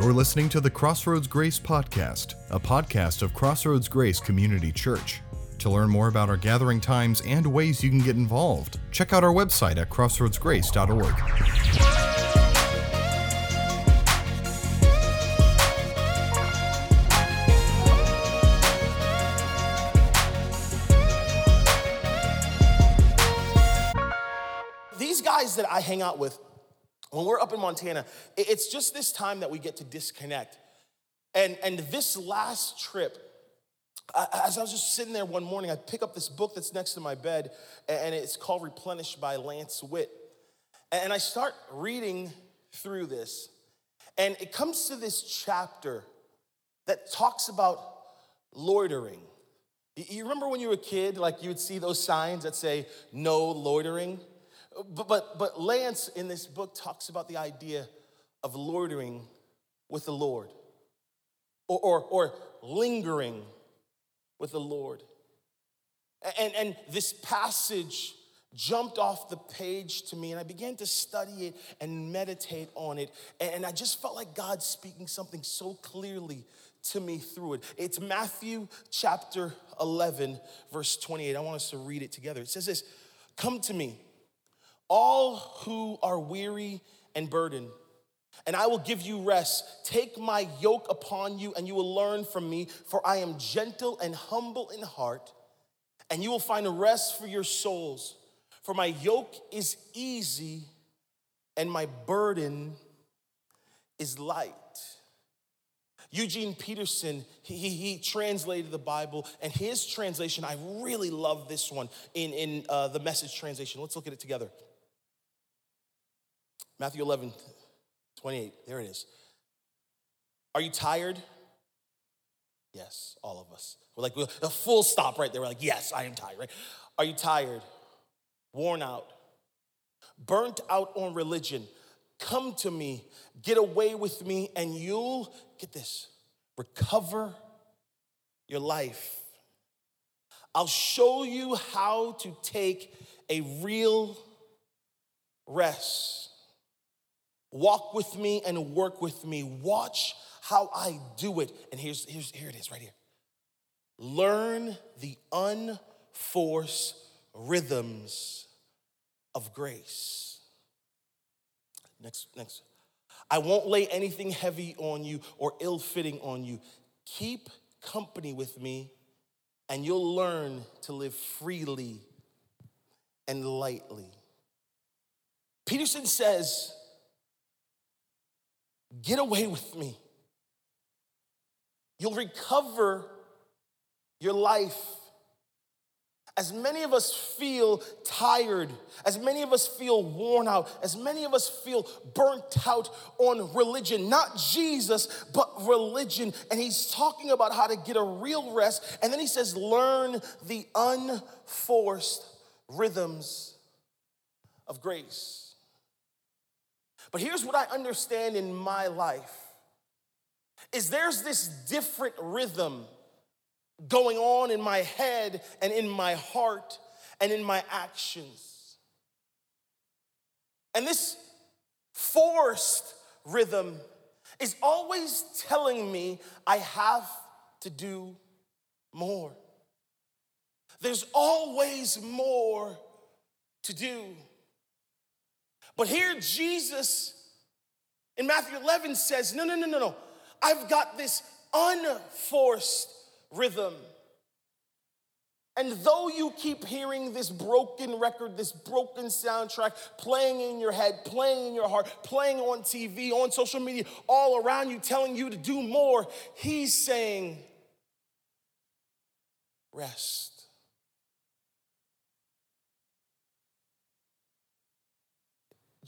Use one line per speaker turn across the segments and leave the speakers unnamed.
You're listening to the Crossroads Grace Podcast, a podcast of Crossroads Grace Community Church. To learn more about our gathering times and ways you can get involved, check out our website at crossroadsgrace.org.
These guys that I hang out with, when we're up in Montana, it's just this time that we get to disconnect. And, and this last trip, as I was just sitting there one morning, I pick up this book that's next to my bed, and it's called Replenished by Lance Witt. And I start reading through this, and it comes to this chapter that talks about loitering. You- You remember when you were a kid, like you would see those signs that say no loitering? But, but, but Lance in this book talks about the idea of loitering with the Lord or, or, or lingering with the Lord. And, and this passage jumped off the page to me, and I began to study it and meditate on it. And I just felt like God speaking something so clearly to me through it. It's Matthew chapter 11, verse 28. I want us to read it together. It says this Come to me, all who are weary and burdened and I will give you rest. Take my yoke upon you, and you will learn from me, for I am gentle and humble in heart, and you will find rest for your souls. For my yoke is easy, and my burden is light. Eugene Peterson, he, he, he translated the Bible, and his translation, I really love this one in, in uh, the message translation. Let's look at it together. Matthew 11, 28, there it is. Are you tired? Yes, all of us. We're like, a full stop right there. We're like, yes, I am tired, right? Are you tired? Worn out? Burnt out on religion? Come to me, get away with me, and you'll, get this, recover your life. I'll show you how to take a real rest. Walk with me and work with me. Watch how I do it. And here's, here's here it is right here. Learn the unforced rhythms of grace. Next, next. I won't lay anything heavy on you or ill fitting on you. Keep company with me, and you'll learn to live freely and lightly. Peterson says, Get away with me. You'll recover your life. As many of us feel tired, as many of us feel worn out, as many of us feel burnt out on religion, not Jesus, but religion. And he's talking about how to get a real rest. And then he says, learn the unforced rhythms of grace. But here's what I understand in my life is there's this different rhythm going on in my head and in my heart and in my actions. And this forced rhythm is always telling me I have to do more. There's always more to do. But here, Jesus in Matthew 11 says, No, no, no, no, no. I've got this unforced rhythm. And though you keep hearing this broken record, this broken soundtrack playing in your head, playing in your heart, playing on TV, on social media, all around you, telling you to do more, he's saying, rest.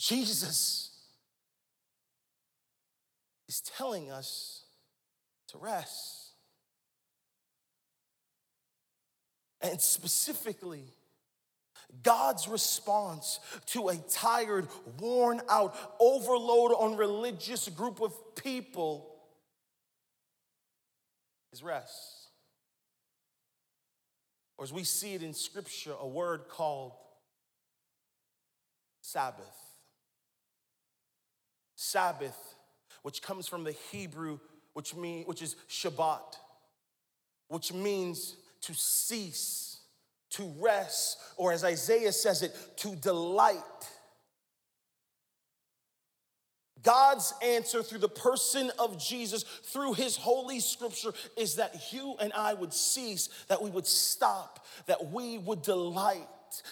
Jesus is telling us to rest. And specifically, God's response to a tired, worn out, overload on religious group of people is rest. Or as we see it in Scripture, a word called Sabbath. Sabbath which comes from the Hebrew, which mean, which is Shabbat, which means to cease, to rest, or as Isaiah says it, to delight. God's answer through the person of Jesus, through his holy scripture, is that you and I would cease, that we would stop, that we would delight,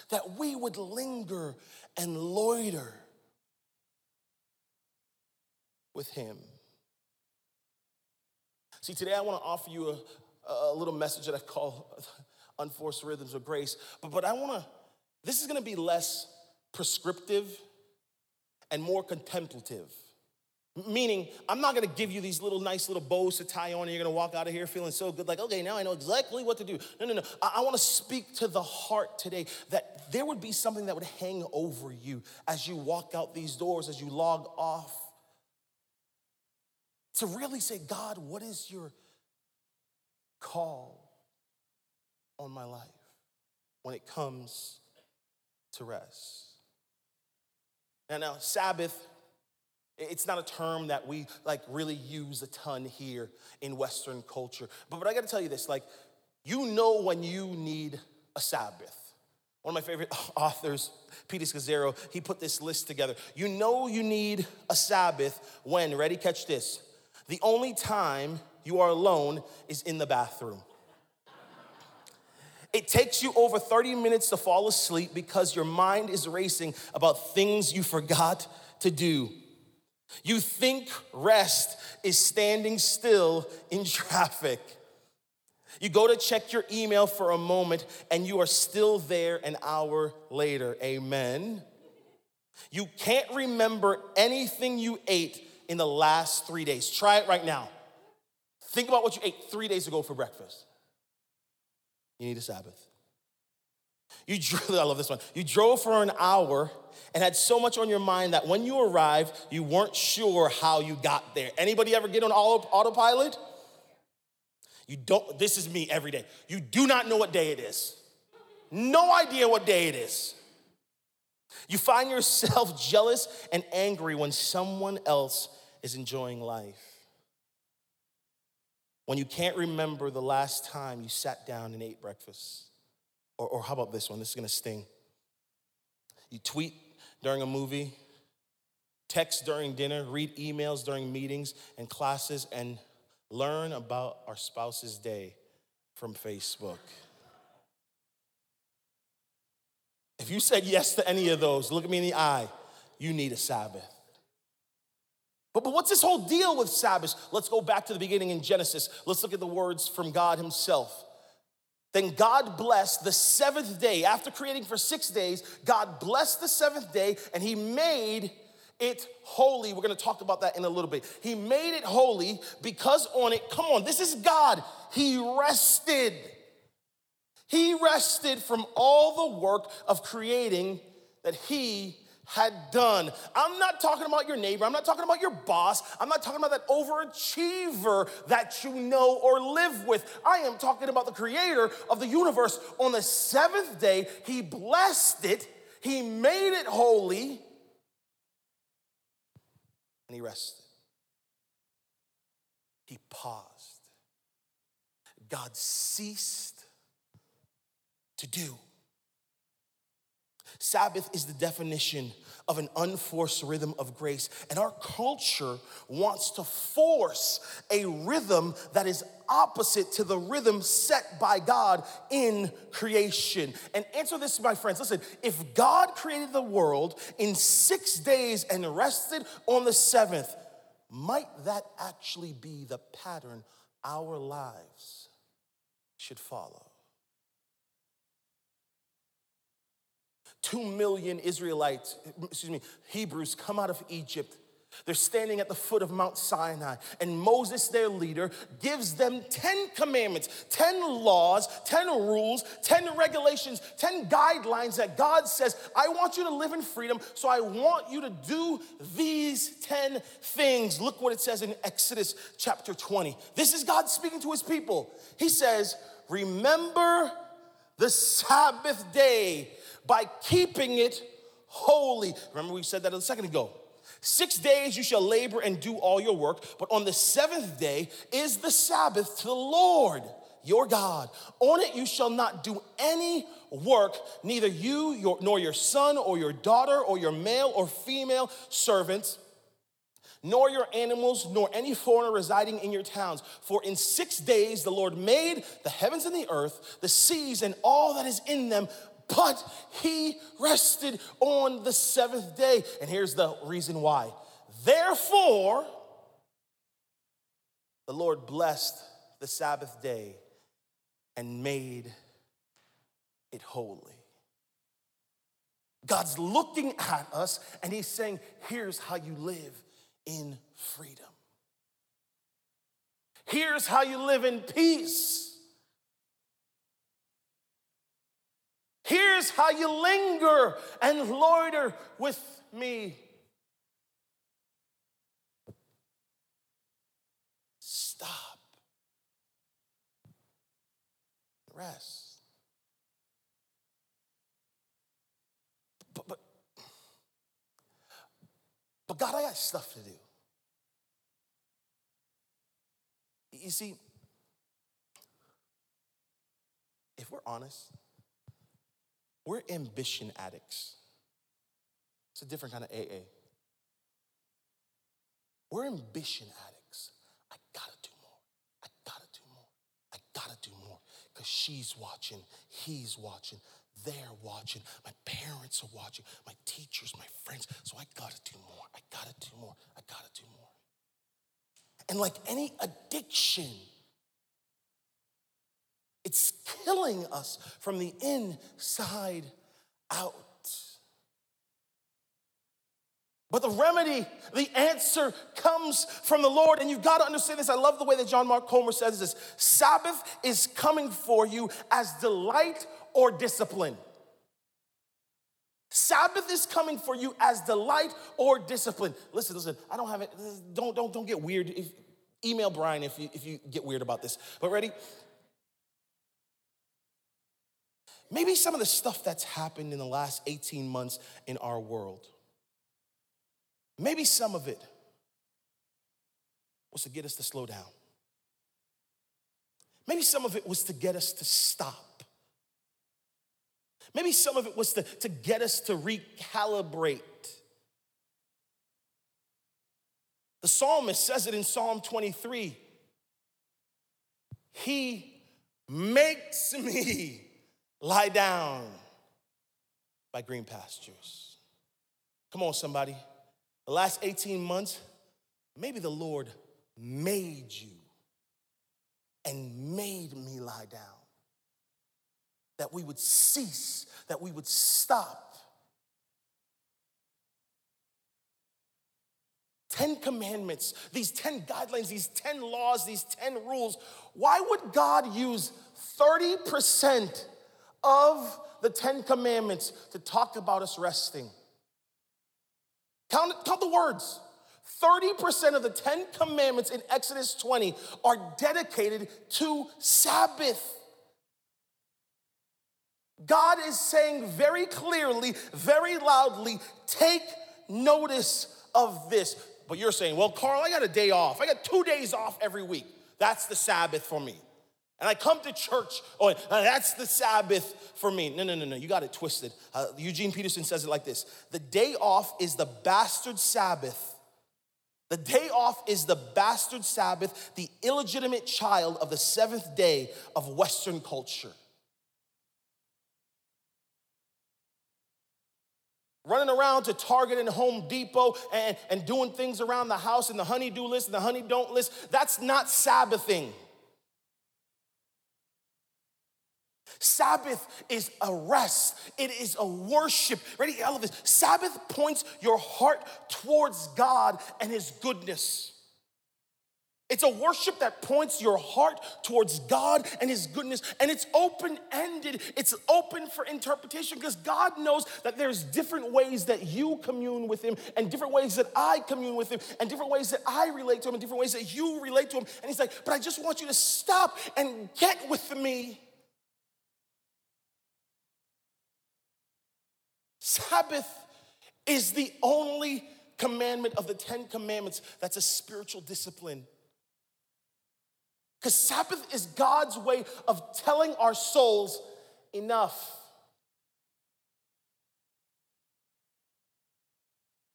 that we would linger and loiter with him. See, today I want to offer you a, a little message that I call Unforced Rhythms of Grace, but, but I want to, this is going to be less prescriptive and more contemplative. Meaning, I'm not gonna give you these little nice little bows to tie on and you're gonna walk out of here feeling so good, like, okay, now I know exactly what to do. No, no, no. I, I wanna speak to the heart today that there would be something that would hang over you as you walk out these doors, as you log off. To really say, God, what is your call on my life when it comes to rest? And now, Sabbath it's not a term that we like really use a ton here in Western culture. But, but I gotta tell you this like, you know when you need a Sabbath. One of my favorite authors, Peter Scazzero, he put this list together. You know you need a Sabbath when, ready, catch this, the only time you are alone is in the bathroom. It takes you over 30 minutes to fall asleep because your mind is racing about things you forgot to do. You think rest is standing still in traffic. You go to check your email for a moment and you are still there an hour later. Amen. You can't remember anything you ate in the last three days. Try it right now. Think about what you ate three days ago for breakfast. You need a Sabbath. You drove, I love this one. You drove for an hour and had so much on your mind that when you arrived, you weren't sure how you got there. Anybody ever get on autopilot? You don't, this is me every day. You do not know what day it is. No idea what day it is. You find yourself jealous and angry when someone else is enjoying life. When you can't remember the last time you sat down and ate breakfast. Or, or how about this one? This is gonna sting. You tweet during a movie, text during dinner, read emails during meetings and classes, and learn about our spouse's day from Facebook. If you said yes to any of those, look at me in the eye, you need a Sabbath. But, but what's this whole deal with Sabbath? Let's go back to the beginning in Genesis. Let's look at the words from God Himself. Then God blessed the seventh day. After creating for six days, God blessed the seventh day and He made it holy. We're gonna talk about that in a little bit. He made it holy because on it, come on, this is God. He rested. He rested from all the work of creating that He had done. I'm not talking about your neighbor. I'm not talking about your boss. I'm not talking about that overachiever that you know or live with. I am talking about the creator of the universe. On the seventh day, he blessed it, he made it holy, and he rested. He paused. God ceased to do. Sabbath is the definition of an unforced rhythm of grace. And our culture wants to force a rhythm that is opposite to the rhythm set by God in creation. And answer this, my friends. Listen, if God created the world in six days and rested on the seventh, might that actually be the pattern our lives should follow? Two million Israelites, excuse me, Hebrews come out of Egypt. They're standing at the foot of Mount Sinai, and Moses, their leader, gives them 10 commandments, 10 laws, 10 rules, 10 regulations, 10 guidelines that God says, I want you to live in freedom, so I want you to do these 10 things. Look what it says in Exodus chapter 20. This is God speaking to his people. He says, Remember the Sabbath day by keeping it holy. Remember, we said that a second ago. Six days you shall labor and do all your work, but on the seventh day is the Sabbath to the Lord your God. On it you shall not do any work, neither you your, nor your son or your daughter or your male or female servants nor your animals, nor any foreigner residing in your towns. For in six days the Lord made the heavens and the earth, the seas, and all that is in them, but he rested on the seventh day. And here's the reason why. Therefore, the Lord blessed the Sabbath day and made it holy. God's looking at us and he's saying, Here's how you live in freedom. Here's how you live in peace. Here's how you linger and loiter with me. Stop. Rest. But, but, but God, I got stuff to do. You see, if we're honest, we're ambition addicts. It's a different kind of AA. We're ambition addicts. I gotta do more. I gotta do more. I gotta do more. Because she's watching, he's watching, they're watching, my parents are watching, my teachers, my friends. So I gotta do more. I gotta do more. I gotta do more. And like any addiction, it's killing us from the inside out. But the remedy, the answer comes from the Lord. And you've got to understand this. I love the way that John Mark Comer says this Sabbath is coming for you as delight or discipline. Sabbath is coming for you as delight or discipline. Listen, listen, I don't have it. Don't, don't, don't get weird. If, email Brian if you, if you get weird about this. But ready? Maybe some of the stuff that's happened in the last 18 months in our world, maybe some of it was to get us to slow down. Maybe some of it was to get us to stop. Maybe some of it was to, to get us to recalibrate. The psalmist says it in Psalm 23 He makes me lie down by green pastures. Come on, somebody. The last 18 months, maybe the Lord made you and made me lie down that we would cease, that we would stop. Ten commandments, these 10 guidelines, these 10 laws, these 10 rules. Why would God use 30% of the 10 commandments to talk about us resting? Count, count the words. 30% of the 10 commandments in Exodus 20 are dedicated to Sabbath. God is saying very clearly, very loudly, take notice of this. But you're saying, well, Carl, I got a day off. I got two days off every week. That's the Sabbath for me. And I come to church, oh, that's the Sabbath for me. No, no, no, no, you got it twisted. Uh, Eugene Peterson says it like this The day off is the bastard Sabbath. The day off is the bastard Sabbath, the illegitimate child of the seventh day of Western culture. running around to Target and Home Depot and, and doing things around the house and the honey do list and the honey don't list. That's not Sabbathing. Sabbath is a rest, it is a worship. Ready? All of this. Sabbath points your heart towards God and His goodness. It's a worship that points your heart towards God and His goodness, and it's open ended. It's open for interpretation because God knows that there's different ways that you commune with Him, and different ways that I commune with Him, and different ways that I relate to Him, and different ways that you relate to Him. And He's like, But I just want you to stop and get with me. Sabbath is the only commandment of the Ten Commandments that's a spiritual discipline. Because Sabbath is God's way of telling our souls enough.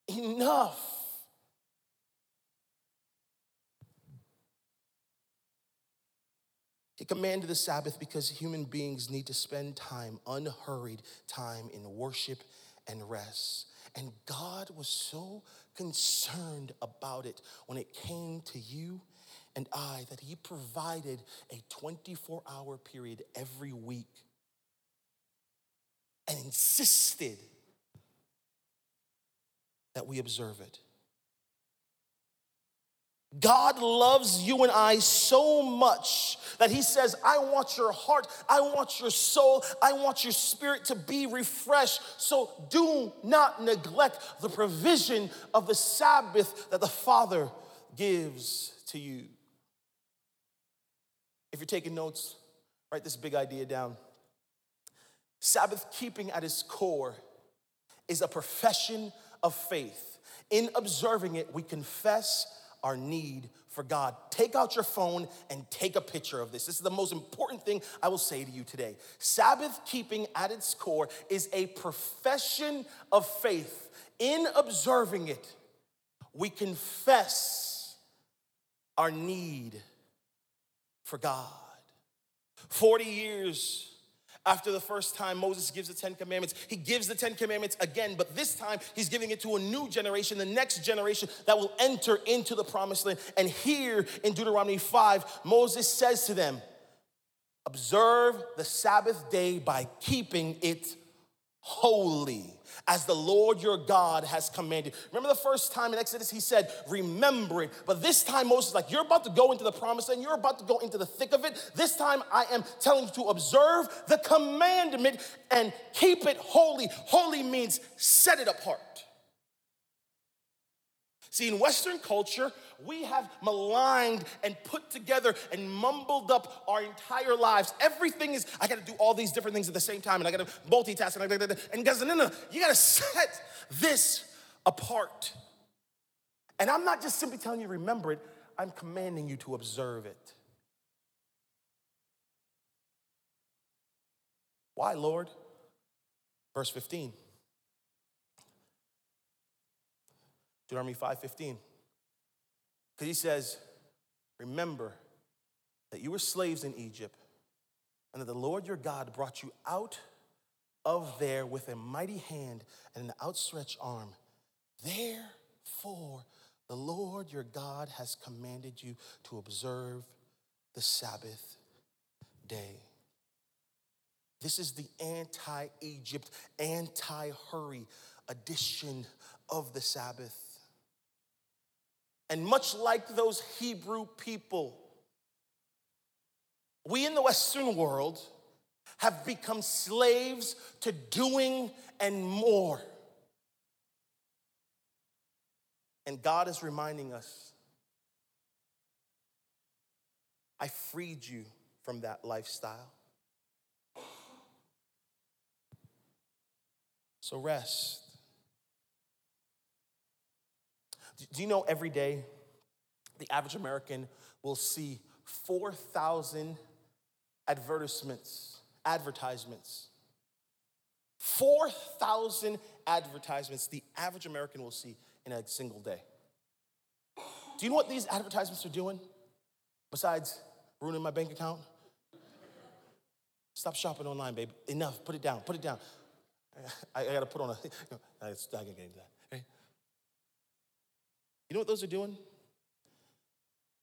Enough. He commanded the Sabbath because human beings need to spend time, unhurried time, in worship and rest. And God was so concerned about it when it came to you and I that He provided a 24 hour period every week and insisted that we observe it. God loves you and I so much that He says, I want your heart, I want your soul, I want your spirit to be refreshed. So do not neglect the provision of the Sabbath that the Father gives to you. If you're taking notes, write this big idea down. Sabbath keeping at its core is a profession of faith. In observing it, we confess our need for God. Take out your phone and take a picture of this. This is the most important thing I will say to you today. Sabbath keeping at its core is a profession of faith. In observing it, we confess our need for God. 40 years after the first time Moses gives the Ten Commandments. He gives the Ten Commandments again, but this time he's giving it to a new generation, the next generation that will enter into the promised land. And here in Deuteronomy 5, Moses says to them, Observe the Sabbath day by keeping it holy as the Lord your God has commanded. Remember the first time in Exodus, he said, Remember it. But this time, Moses, like, you're about to go into the promised land, you're about to go into the thick of it. This time, I am telling you to observe the commandment and keep it holy. Holy means set it apart. See, in Western culture, we have maligned and put together and mumbled up our entire lives. Everything is, I gotta do all these different things at the same time, and I gotta multitask, and, I gotta, and guys, no, no, you gotta set this apart. And I'm not just simply telling you remember it, I'm commanding you to observe it. Why, Lord? Verse 15. Deuteronomy 5:15. Because he says, Remember that you were slaves in Egypt, and that the Lord your God brought you out of there with a mighty hand and an outstretched arm. Therefore, the Lord your God has commanded you to observe the Sabbath day. This is the anti Egypt, anti hurry edition of the Sabbath. And much like those Hebrew people, we in the Western world have become slaves to doing and more. And God is reminding us I freed you from that lifestyle. So rest. Do you know every day the average American will see 4,000 advertisements, advertisements. 4,000 advertisements the average American will see in a single day. Do you know what these advertisements are doing besides ruining my bank account? Stop shopping online, babe. Enough. Put it down. Put it down. I, I gotta put on a. I gotta get into that. You know what those are doing?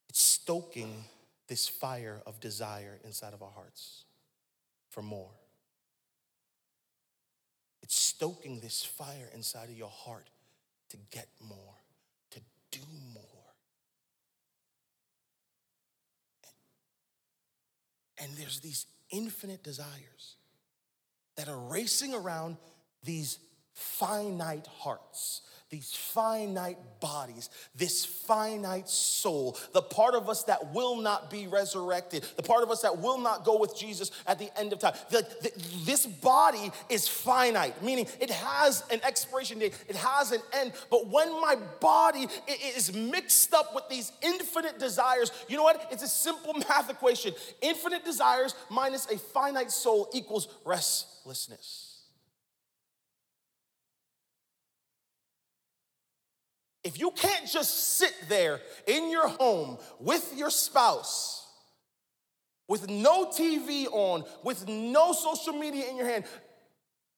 It's stoking this fire of desire inside of our hearts for more. It's stoking this fire inside of your heart to get more, to do more. And there's these infinite desires that are racing around these finite hearts these finite bodies, this finite soul, the part of us that will not be resurrected, the part of us that will not go with Jesus at the end of time. The, this body is finite, meaning it has an expiration date, it has an end. But when my body is mixed up with these infinite desires, you know what? It's a simple math equation. Infinite desires minus a finite soul equals restlessness. If you can't just sit there in your home with your spouse, with no TV on, with no social media in your hand,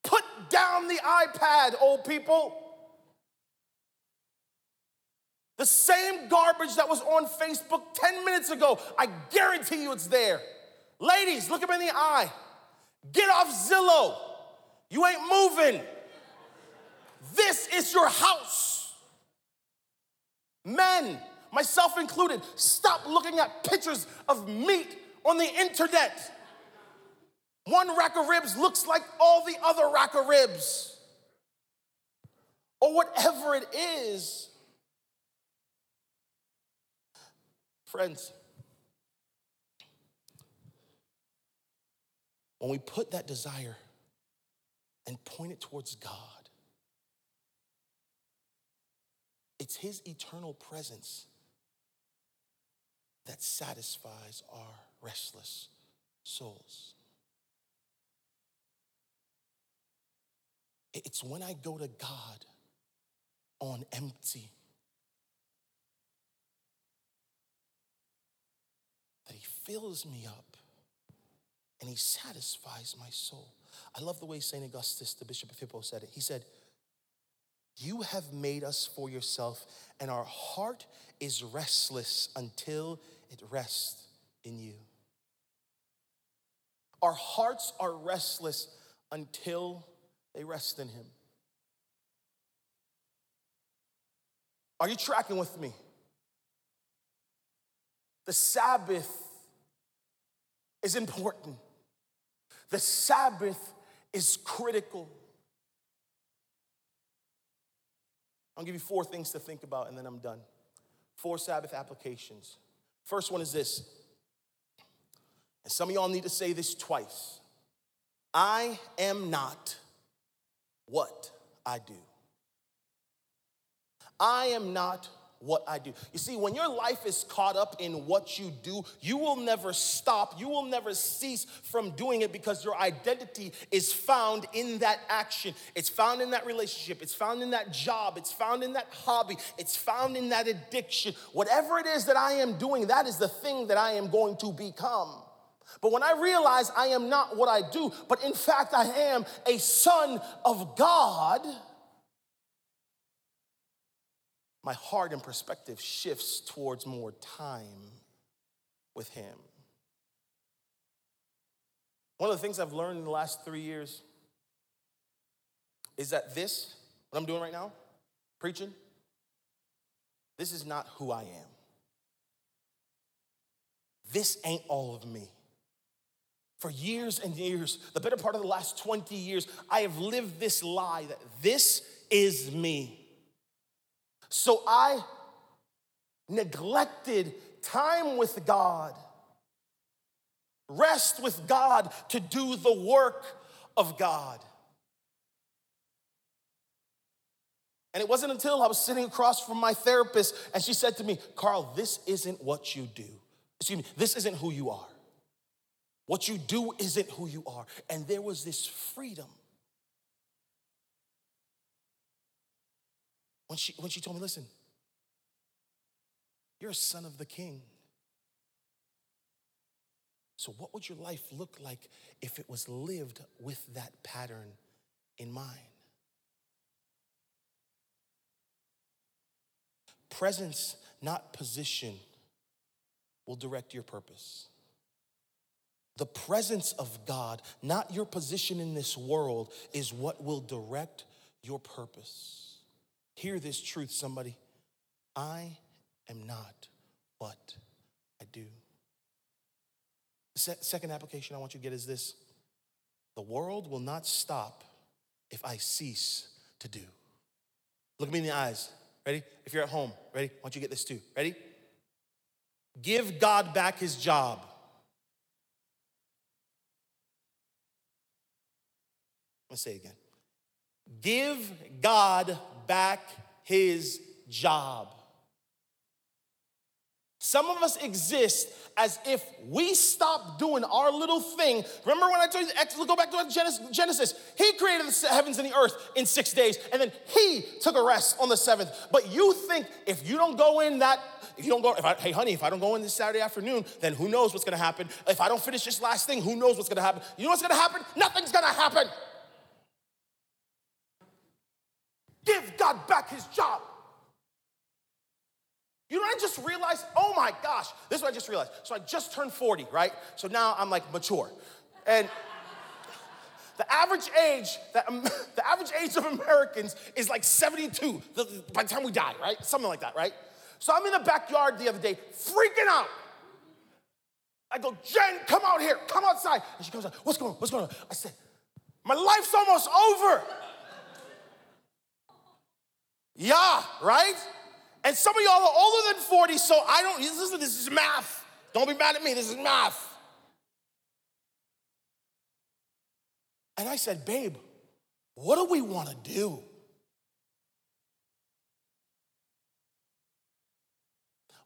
put down the iPad, old people. The same garbage that was on Facebook 10 minutes ago, I guarantee you it's there. Ladies, look him in the eye. Get off Zillow. You ain't moving. This is your house. Men, myself included, stop looking at pictures of meat on the internet. One rack of ribs looks like all the other rack of ribs. Or whatever it is. Friends, when we put that desire and point it towards God, It's His eternal presence that satisfies our restless souls. It's when I go to God on empty that He fills me up and He satisfies my soul. I love the way St. Augustus, the Bishop of Hippo, said it. He said, you have made us for yourself, and our heart is restless until it rests in you. Our hearts are restless until they rest in Him. Are you tracking with me? The Sabbath is important, the Sabbath is critical. I'll give you four things to think about and then I'm done. Four Sabbath applications. First one is this, and some of y'all need to say this twice I am not what I do. I am not what I do. You see, when your life is caught up in what you do, you will never stop. You will never cease from doing it because your identity is found in that action. It's found in that relationship. It's found in that job. It's found in that hobby. It's found in that addiction. Whatever it is that I am doing, that is the thing that I am going to become. But when I realize I am not what I do, but in fact I am a son of God my heart and perspective shifts towards more time with Him. One of the things I've learned in the last three years is that this, what I'm doing right now, preaching, this is not who I am. This ain't all of me. For years and years, the better part of the last 20 years, I have lived this lie that this is me. So I neglected time with God, rest with God to do the work of God. And it wasn't until I was sitting across from my therapist and she said to me, Carl, this isn't what you do. Excuse me, this isn't who you are. What you do isn't who you are. And there was this freedom When she, when she told me, listen, you're a son of the king. So, what would your life look like if it was lived with that pattern in mind? Presence, not position, will direct your purpose. The presence of God, not your position in this world, is what will direct your purpose. Hear this truth, somebody. I am not what I do. Second application I want you to get is this the world will not stop if I cease to do. Look me in the eyes. Ready? If you're at home, ready? Why don't you get this too? Ready? Give God back his job. Let's say it again. Give God back his job. Some of us exist as if we stop doing our little thing. Remember when I told you, go back to Genesis. He created the heavens and the earth in six days, and then he took a rest on the seventh. But you think if you don't go in that, if you don't go, if I, hey honey, if I don't go in this Saturday afternoon, then who knows what's gonna happen? If I don't finish this last thing, who knows what's gonna happen? You know what's gonna happen? Nothing's gonna happen. Give God back his job. You know what I just realized? Oh my gosh, this is what I just realized. So I just turned 40, right? So now I'm like mature. And the average age, the, um, the average age of Americans is like 72 by the time we die, right? Something like that, right? So I'm in the backyard the other day, freaking out. I go, Jen, come out here, come outside. And she comes out, what's going on? What's going on? I said, my life's almost over. Yeah, right? And some of y'all are older than 40, so I don't, is, this is math. Don't be mad at me, this is math. And I said, babe, what do we want to do?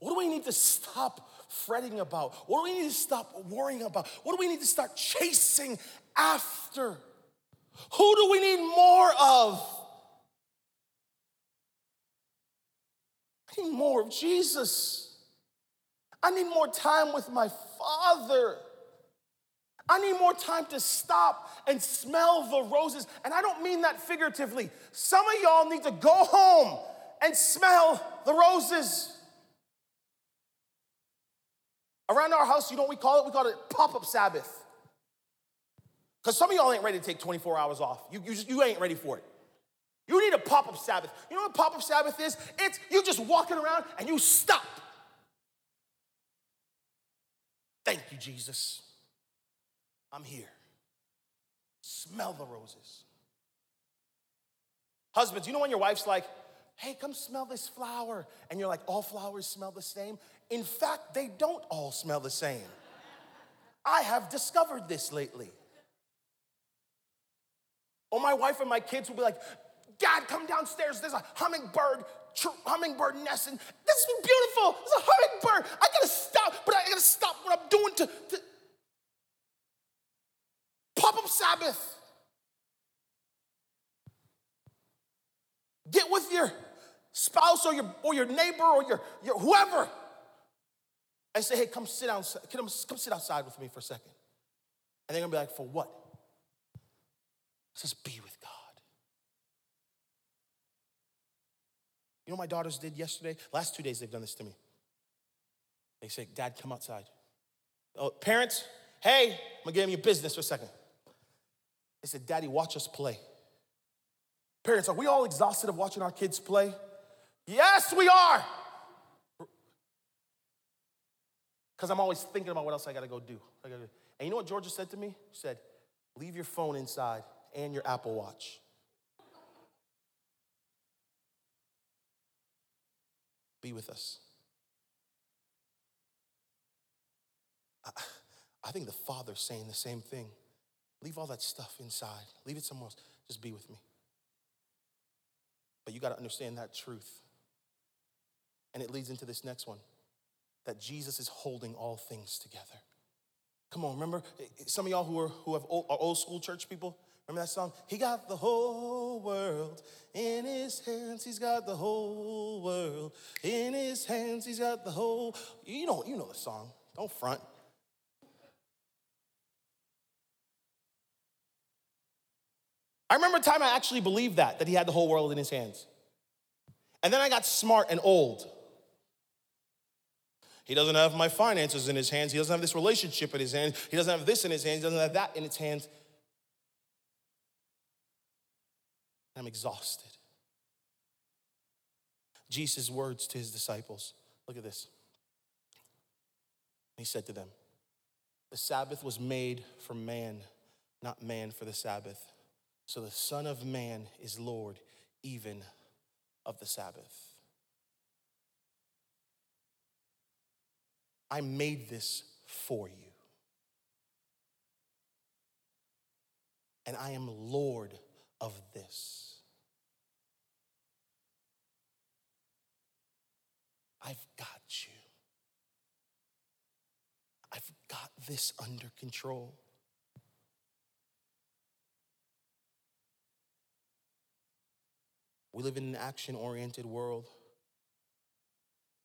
What do we need to stop fretting about? What do we need to stop worrying about? What do we need to start chasing after? Who do we need more of? I need more of Jesus. I need more time with my Father. I need more time to stop and smell the roses. And I don't mean that figuratively. Some of y'all need to go home and smell the roses. Around our house, you know what we call it? We call it pop up Sabbath. Because some of y'all ain't ready to take 24 hours off. You, you, just, you ain't ready for it. Pop up Sabbath. You know what pop up Sabbath is? It's you just walking around and you stop. Thank you, Jesus. I'm here. Smell the roses. Husbands, you know when your wife's like, hey, come smell this flower. And you're like, all flowers smell the same. In fact, they don't all smell the same. I have discovered this lately. Or my wife and my kids will be like, Dad, come downstairs. There's a hummingbird, tr- hummingbird nest, and this is beautiful. There's a hummingbird. I gotta stop, but I gotta stop what I'm doing to, to pop up Sabbath. Get with your spouse or your or your neighbor or your, your whoever and say, hey, come sit down, come, come sit outside with me for a second. And they're gonna be like, for what? Just be with God. You know my daughters did yesterday? Last two days they've done this to me. They say, Dad, come outside. Oh, parents, hey, I'm gonna give you business for a second. They said, Daddy, watch us play. Parents, are we all exhausted of watching our kids play? Yes, we are. Because I'm always thinking about what else I gotta go do. Gotta do. And you know what Georgia said to me? She said, Leave your phone inside and your Apple Watch. Be with us. I, I think the Father's saying the same thing. Leave all that stuff inside, leave it somewhere else. Just be with me. But you got to understand that truth. And it leads into this next one that Jesus is holding all things together. Come on, remember some of y'all who are who have old, are old school church people? Remember that song? He got the whole world in his hands. He's got the whole world in his hands. He's got the whole. You know, you know the song. Don't front. I remember a time I actually believed that, that he had the whole world in his hands. And then I got smart and old. He doesn't have my finances in his hands. He doesn't have this relationship in his hands. He doesn't have this in his hands. He doesn't have that in his hands. I'm exhausted. Jesus' words to his disciples look at this. He said to them, The Sabbath was made for man, not man for the Sabbath. So the Son of Man is Lord even of the Sabbath. I made this for you. And I am Lord of this. I've got you. I've got this under control. We live in an action oriented world.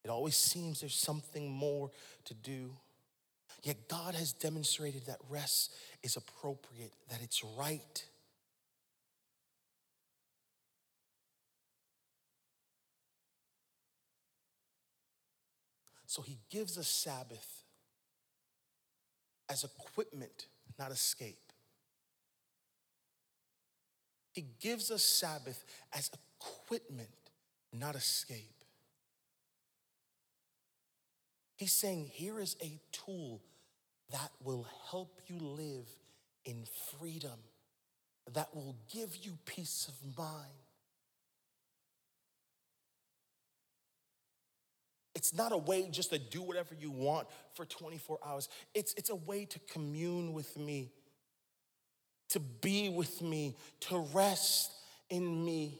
It always seems there's something more to do. Yet God has demonstrated that rest is appropriate, that it's right. So he gives us Sabbath as equipment, not escape. He gives us Sabbath as equipment, not escape. He's saying, here is a tool that will help you live in freedom, that will give you peace of mind. It's not a way just to do whatever you want for 24 hours. It's, it's a way to commune with me, to be with me, to rest in me,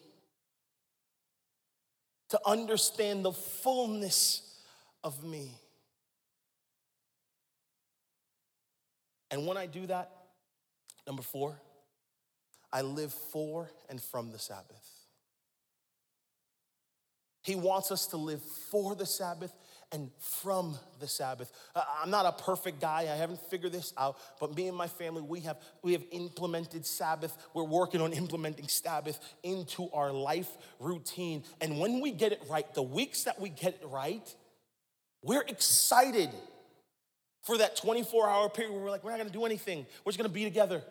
to understand the fullness of me. And when I do that, number four, I live for and from the Sabbath. He wants us to live for the Sabbath and from the Sabbath. Uh, I'm not a perfect guy. I haven't figured this out, but me and my family, we have we have implemented Sabbath. We're working on implementing Sabbath into our life routine. And when we get it right, the weeks that we get it right, we're excited for that 24 hour period where we're like, we're not gonna do anything. We're just gonna be together.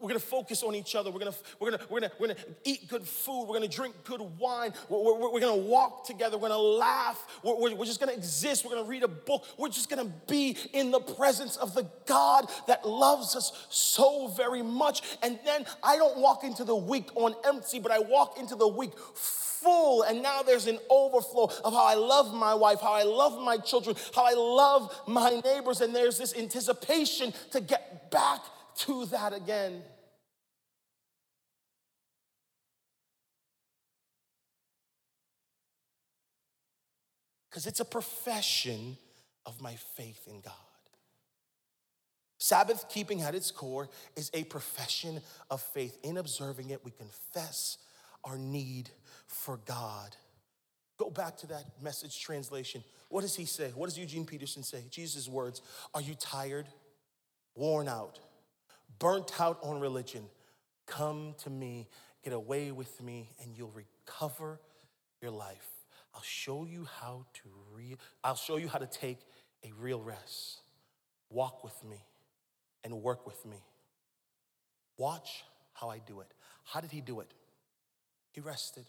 We're gonna focus on each other. We're gonna, we're gonna, we're gonna, we're gonna eat good food. We're gonna drink good wine. We're, we're, we're gonna walk together. We're gonna laugh. We're, we're, we're just gonna exist. We're gonna read a book. We're just gonna be in the presence of the God that loves us so very much. And then I don't walk into the week on empty, but I walk into the week full, and now there's an overflow of how I love my wife, how I love my children, how I love my neighbors, and there's this anticipation to get back to that again. Because it's a profession of my faith in God. Sabbath keeping at its core is a profession of faith. In observing it, we confess our need for God. Go back to that message translation. What does he say? What does Eugene Peterson say? Jesus' words Are you tired, worn out, burnt out on religion? Come to me, get away with me, and you'll recover your life. I'll show you how to re- I'll show you how to take a real rest. Walk with me and work with me. Watch how I do it. How did he do it? He rested.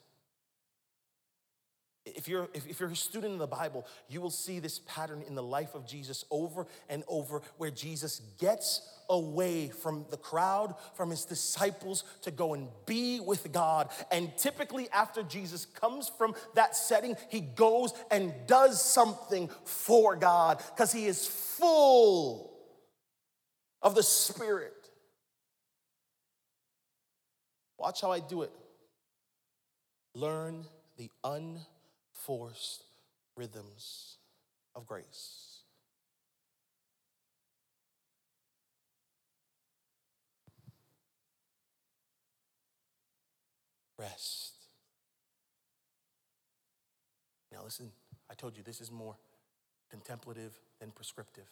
If you're, if, you're a student of the Bible, you will see this pattern in the life of Jesus over and over where Jesus gets away from the crowd, from his disciples to go and be with God. And typically, after Jesus comes from that setting, he goes and does something for God because he is full of the Spirit. Watch how I do it. Learn the un forced rhythms of grace. Rest. Now, listen, I told you this is more contemplative than prescriptive.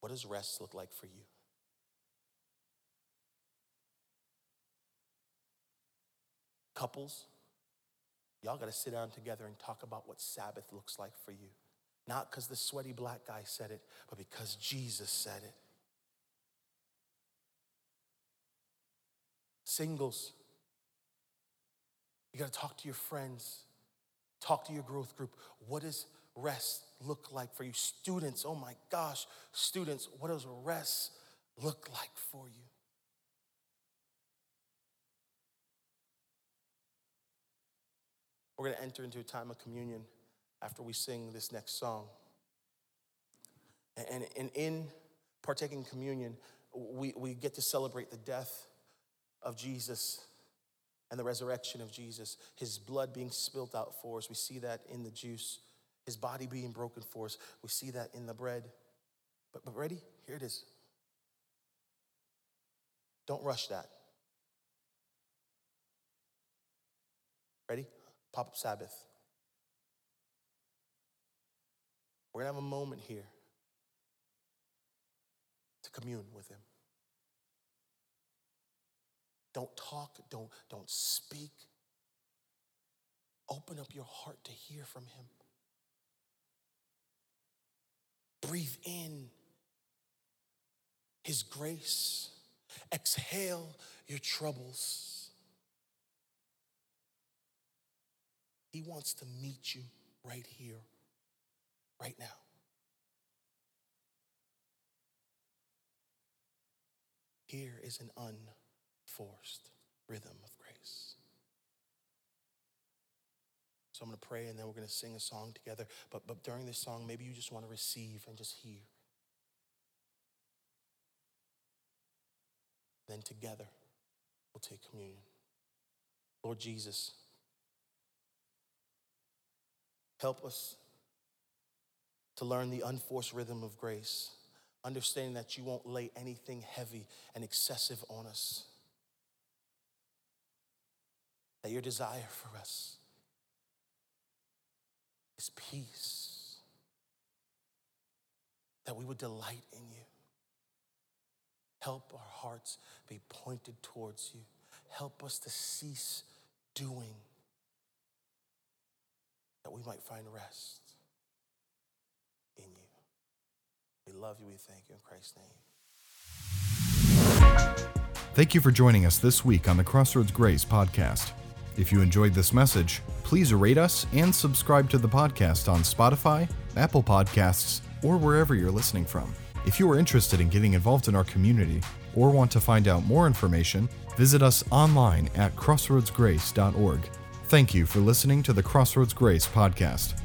What does rest look like for you? Couples, Y'all got to sit down together and talk about what Sabbath looks like for you. Not because the sweaty black guy said it, but because Jesus said it. Singles, you got to talk to your friends, talk to your growth group. What does rest look like for you? Students, oh my gosh, students, what does rest look like for you? We're going to enter into a time of communion after we sing this next song. And, and in partaking communion, we, we get to celebrate the death of Jesus and the resurrection of Jesus, his blood being spilt out for us. We see that in the juice, his body being broken for us. We see that in the bread. But, but ready? Here it is. Don't rush that. Ready? Pop up Sabbath. We're going to have a moment here to commune with him. Don't talk, don't, don't speak. Open up your heart to hear from him. Breathe in his grace. Exhale your troubles. He wants to meet you right here, right now. Here is an unforced rhythm of grace. So I'm going to pray and then we're going to sing a song together. But, but during this song, maybe you just want to receive and just hear. Then together, we'll take communion. Lord Jesus, help us to learn the unforced rhythm of grace, understanding that you won't lay anything heavy and excessive on us. That your desire for us is peace, that we would delight in you. Help our hearts be pointed towards you. Help us to cease doing that we might find rest in you. We love you. We thank you in Christ's name.
Thank you for joining us this week on the Crossroads Grace podcast. If you enjoyed this message, please rate us and subscribe to the podcast on Spotify, Apple Podcasts, or wherever you're listening from. If you are interested in getting involved in our community or want to find out more information, visit us online at crossroadsgrace.org. Thank you for listening to the Crossroads Grace podcast.